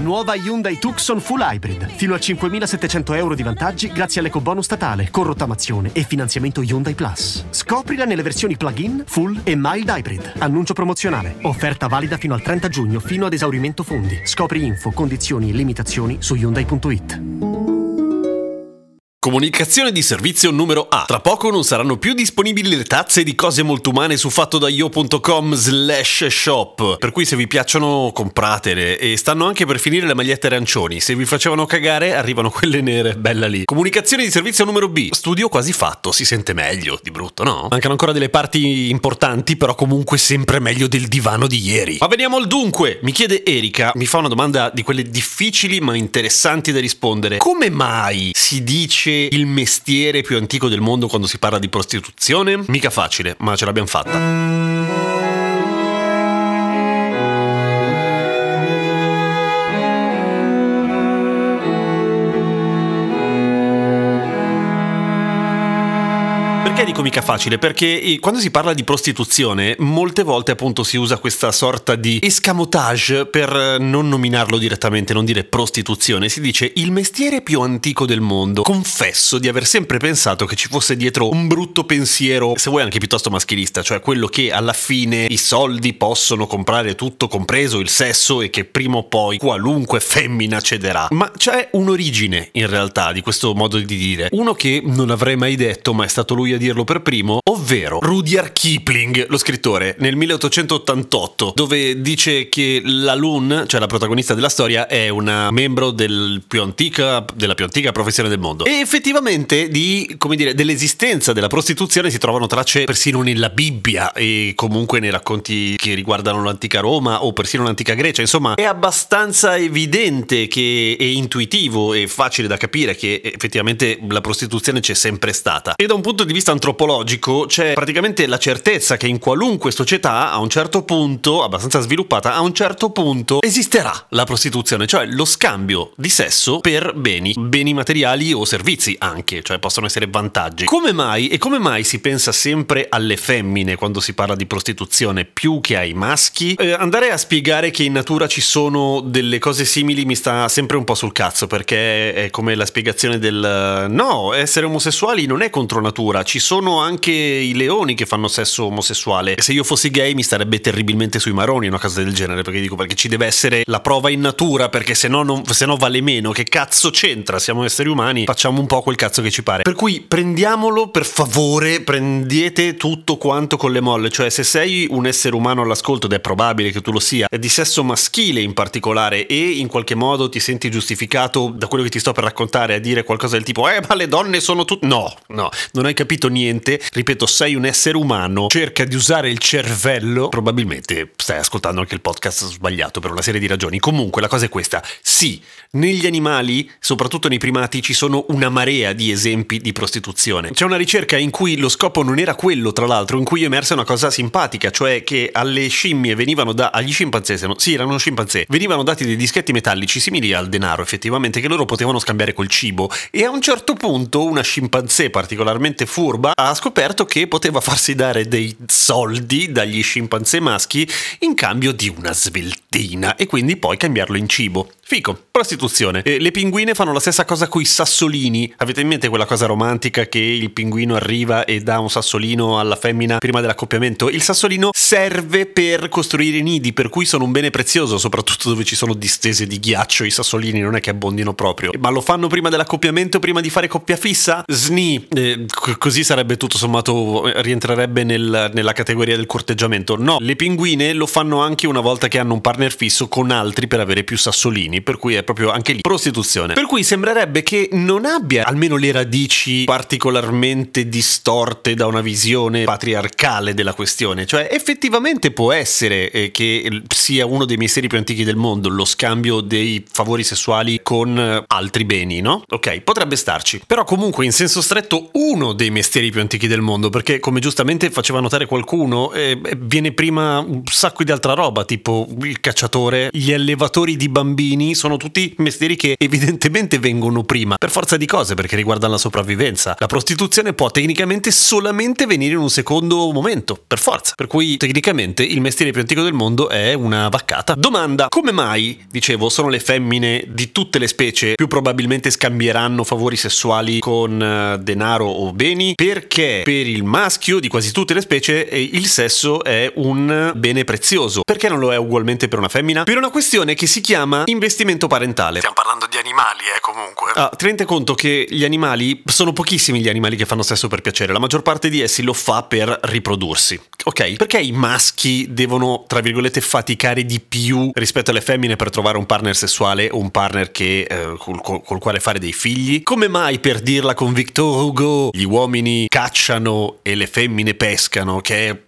Nuova Hyundai Tucson Full Hybrid. Fino a 5.700 euro di vantaggi grazie all'ecobonus statale, con rottamazione e finanziamento Hyundai Plus. Scoprila nelle versioni plug-in, full e mild hybrid. Annuncio promozionale. Offerta valida fino al 30 giugno, fino ad esaurimento fondi. Scopri info, condizioni e limitazioni su Hyundai.it. Comunicazione di servizio numero A. Tra poco non saranno più disponibili le tazze di cose molto umane su fattodaio.com slash shop. Per cui se vi piacciono compratele e stanno anche per finire le magliette arancioni. Se vi facevano cagare arrivano quelle nere, bella lì. Comunicazione di servizio numero B. Studio quasi fatto, si sente meglio, di brutto, no? Mancano ancora delle parti importanti, però comunque sempre meglio del divano di ieri. Ma veniamo al dunque. Mi chiede Erika, mi fa una domanda di quelle difficili ma interessanti da rispondere. Come mai si dice il mestiere più antico del mondo quando si parla di prostituzione? Mica facile, ma ce l'abbiamo fatta. Perché dico mica facile? Perché eh, quando si parla di prostituzione, molte volte appunto si usa questa sorta di escamotage per eh, non nominarlo direttamente, non dire prostituzione. Si dice il mestiere più antico del mondo. Confesso di aver sempre pensato che ci fosse dietro un brutto pensiero, se vuoi anche piuttosto maschilista, cioè quello che alla fine i soldi possono comprare tutto, compreso il sesso, e che prima o poi qualunque femmina cederà. Ma c'è un'origine in realtà di questo modo di dire. Uno che non avrei mai detto, ma è stato lui a dirlo per primo, ovvero Rudyard Kipling, lo scrittore, nel 1888, dove dice che la Loon, cioè la protagonista della storia, è una membro del più antica, della più antica professione del mondo. E effettivamente di, come dire, dell'esistenza della prostituzione si trovano tracce persino nella Bibbia e comunque nei racconti che riguardano l'antica Roma o persino l'antica Grecia. Insomma, è abbastanza evidente che è intuitivo e facile da capire che effettivamente la prostituzione c'è sempre stata. E da un punto di vista antropologico c'è praticamente la certezza che in qualunque società a un certo punto, abbastanza sviluppata, a un certo punto esisterà la prostituzione, cioè lo scambio di sesso per beni, beni materiali o servizi anche, cioè possono essere vantaggi. Come mai e come mai si pensa sempre alle femmine quando si parla di prostituzione più che ai maschi? Eh, andare a spiegare che in natura ci sono delle cose simili mi sta sempre un po' sul cazzo perché è come la spiegazione del no, essere omosessuali non è contro natura, ci sono anche i leoni che fanno sesso omosessuale. Se io fossi gay mi starebbe terribilmente sui maroni una cosa del genere, perché dico perché ci deve essere la prova in natura, perché se no, non, se no vale meno. Che cazzo c'entra? Siamo esseri umani, facciamo un po' quel cazzo che ci pare. Per cui prendiamolo per favore, prendete tutto quanto con le molle, cioè se sei un essere umano all'ascolto ed è probabile che tu lo sia, di sesso maschile in particolare e in qualche modo ti senti giustificato da quello che ti sto per raccontare a dire qualcosa del tipo "Eh, ma le donne sono tutte No, no, non hai capito niente. Ripeto, sei un essere umano, cerca di usare il cervello. Probabilmente stai ascoltando anche il podcast sbagliato per una serie di ragioni. Comunque, la cosa è questa: sì, negli animali, soprattutto nei primati, ci sono una marea di esempi di prostituzione. C'è una ricerca in cui lo scopo non era quello, tra l'altro, in cui è emersa una cosa simpatica, cioè che alle scimmie venivano da. agli scimpanzé, se no, sì, erano scimpanzé, venivano dati dei dischetti metallici simili al denaro, effettivamente, che loro potevano scambiare col cibo. E a un certo punto, una scimpanzé particolarmente furba ha scoperto che poteva farsi dare dei soldi dagli scimpanzé maschi in cambio di una sveltina e quindi poi cambiarlo in cibo. Fico, prostituzione. E le pinguine fanno la stessa cosa con i sassolini. Avete in mente quella cosa romantica che il pinguino arriva e dà un sassolino alla femmina prima dell'accoppiamento? Il sassolino serve per costruire i nidi, per cui sono un bene prezioso, soprattutto dove ci sono distese di ghiaccio. I sassolini non è che abbondino proprio. Ma lo fanno prima dell'accoppiamento, prima di fare coppia fissa? Sni. Eh, c- così sarebbe tutto sommato, rientrerebbe nel, nella categoria del corteggiamento. No, le pinguine lo fanno anche una volta che hanno un partner fisso con altri per avere più sassolini beni, per cui è proprio anche lì prostituzione. Per cui sembrerebbe che non abbia almeno le radici particolarmente distorte da una visione patriarcale della questione, cioè effettivamente può essere eh, che sia uno dei misteri più antichi del mondo lo scambio dei favori sessuali con eh, altri beni, no? Ok, potrebbe starci. Però comunque in senso stretto uno dei misteri più antichi del mondo, perché come giustamente faceva notare qualcuno, eh, viene prima un sacco di altra roba, tipo il cacciatore, gli allevatori di bambini, sono tutti mestieri che evidentemente vengono prima, per forza di cose, perché riguardano la sopravvivenza. La prostituzione può tecnicamente solamente venire in un secondo momento, per forza. Per cui tecnicamente il mestiere più antico del mondo è una vaccata. Domanda, come mai, dicevo, sono le femmine di tutte le specie più probabilmente scambieranno favori sessuali con uh, denaro o beni? Perché per il maschio di quasi tutte le specie eh, il sesso è un bene prezioso. Perché non lo è ugualmente per una femmina? Per una questione che si chiama investimento parentale. Stiamo parlando di animali, eh, comunque. Ah, ti rendi conto che gli animali sono pochissimi gli animali che fanno sesso per piacere, la maggior parte di essi lo fa per riprodursi. Ok? Perché i maschi devono, tra virgolette, faticare di più rispetto alle femmine per trovare un partner sessuale o un partner che, eh, col, col quale fare dei figli? Come mai, per dirla con Victor Hugo, gli uomini cacciano e le femmine pescano, che è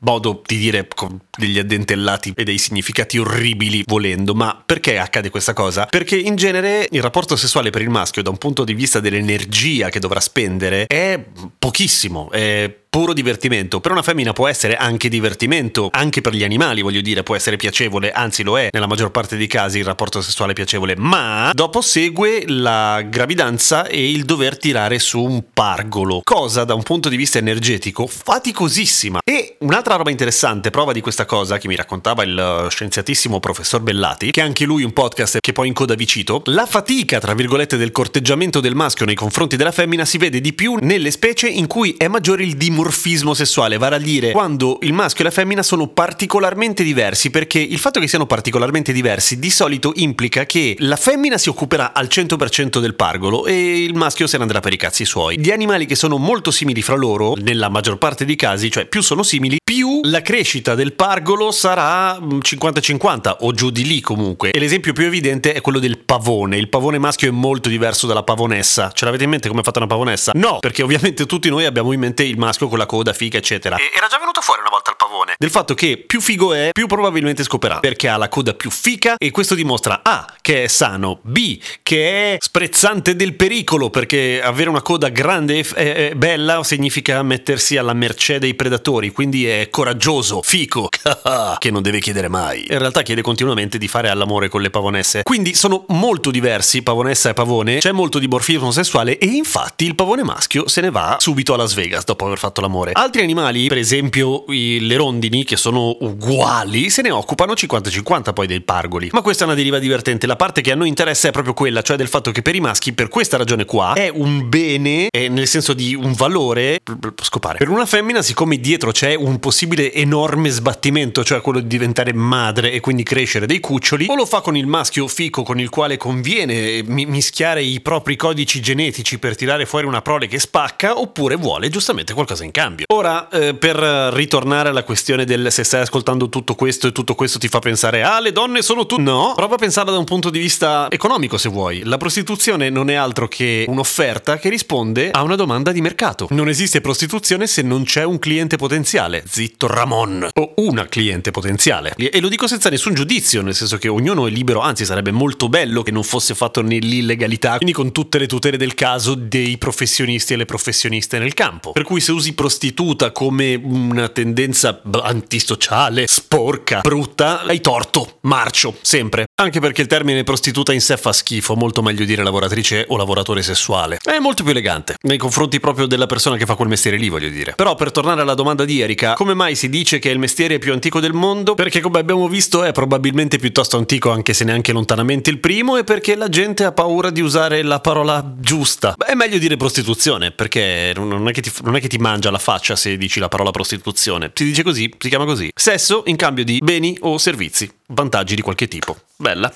modo di dire con degli addentellati e dei significati orribili volendo, ma perché accade questa cosa? Perché in genere il rapporto sessuale per il maschio da un punto di vista dell'energia che dovrà spendere è pochissimo, è puro divertimento. Per una femmina può essere anche divertimento, anche per gli animali, voglio dire, può essere piacevole, anzi lo è nella maggior parte dei casi il rapporto sessuale piacevole, ma dopo segue la gravidanza e il dover tirare su un pargolo, cosa da un punto di vista energetico faticosissima. E un'altra roba interessante, prova di questa cosa che mi raccontava il scienziatissimo professor Bellati, che anche lui un podcast che poi in coda vi cito, la fatica, tra virgolette, del corteggiamento del maschio nei confronti della femmina si vede di più nelle specie in cui è maggiore il dimorfismo dimorfismo sessuale, vale a dire quando il maschio e la femmina sono particolarmente diversi, perché il fatto che siano particolarmente diversi di solito implica che la femmina si occuperà al 100% del pargolo e il maschio se ne andrà per i cazzi suoi. Gli animali che sono molto simili fra loro, nella maggior parte dei casi, cioè più sono simili, più la crescita del pargolo sarà 50-50 o giù di lì comunque. E l'esempio più evidente è quello del pavone. Il pavone maschio è molto diverso dalla pavonessa. Ce l'avete in mente come è fatta una pavonessa? No, perché ovviamente tutti noi abbiamo in mente il maschio con la coda, figa, eccetera. E era già venuto fuori una volta il pavone. Del fatto che più figo è, più probabilmente scoperà. Perché ha la coda più fica e questo dimostra A. che è sano, B. che è sprezzante del pericolo, perché avere una coda grande e bella significa mettersi alla mercé dei predatori, quindi è coraggioso, fico, che non deve chiedere mai. In realtà chiede continuamente di fare all'amore con le pavonesse. Quindi sono molto diversi, pavonessa e pavone, c'è molto dimorfismo sessuale e infatti il pavone maschio se ne va subito a Las Vegas dopo aver fatto l'amore. Altri animali, per esempio le rondini, che sono uguali, se ne occupano 50-50 poi dei pargoli. Ma questa è una deriva divertente. La parte che a noi interessa è proprio quella, cioè del fatto che per i maschi, per questa ragione qua, è un bene, è nel senso di un valore, scopare. Per una femmina, siccome dietro c'è un possibile enorme sbattimento, cioè quello di diventare madre e quindi crescere dei cuccioli, o lo fa con il maschio fico con il quale conviene mischiare i propri codici genetici per tirare fuori una prole che spacca, oppure vuole giustamente qualcosa in cambio. Ora, eh, per ritornare alla questione del se stai ascoltando tutto questo e tutto questo ti fa pensare ah le donne sono tutte... No, prova a pensarla da un punto di vista economico se vuoi. La prostituzione non è altro che un'offerta che risponde a una domanda di mercato. Non esiste prostituzione se non c'è un cliente potenziale. Zitto Ramon. O una cliente potenziale. E lo dico senza nessun giudizio, nel senso che ognuno è libero, anzi sarebbe molto bello che non fosse fatto nell'illegalità, quindi con tutte le tutele del caso dei professionisti e le professioniste nel campo. Per cui se usi prostituta come una tendenza antisociale, sporca, brutta, hai torto, marcio, sempre. Anche perché il termine prostituta in sé fa schifo, molto meglio dire lavoratrice o lavoratore sessuale. È molto più elegante, nei confronti proprio della persona che fa quel mestiere lì, voglio dire. Però per tornare alla domanda di Erika, come mai si dice che è il mestiere più antico del mondo? Perché come abbiamo visto è probabilmente piuttosto antico, anche se neanche lontanamente il primo, e perché la gente ha paura di usare la parola giusta. È meglio dire prostituzione, perché non è che ti, non è che ti mangia la faccia se dici la parola prostituzione. Si dice così, si chiama così. Sesso in cambio di beni o servizi, vantaggi di qualche tipo. Bella.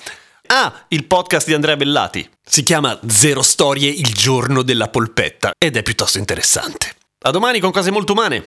Ah, il podcast di Andrea Bellati. Si chiama Zero Storie il giorno della polpetta ed è piuttosto interessante. A domani con cose molto umane.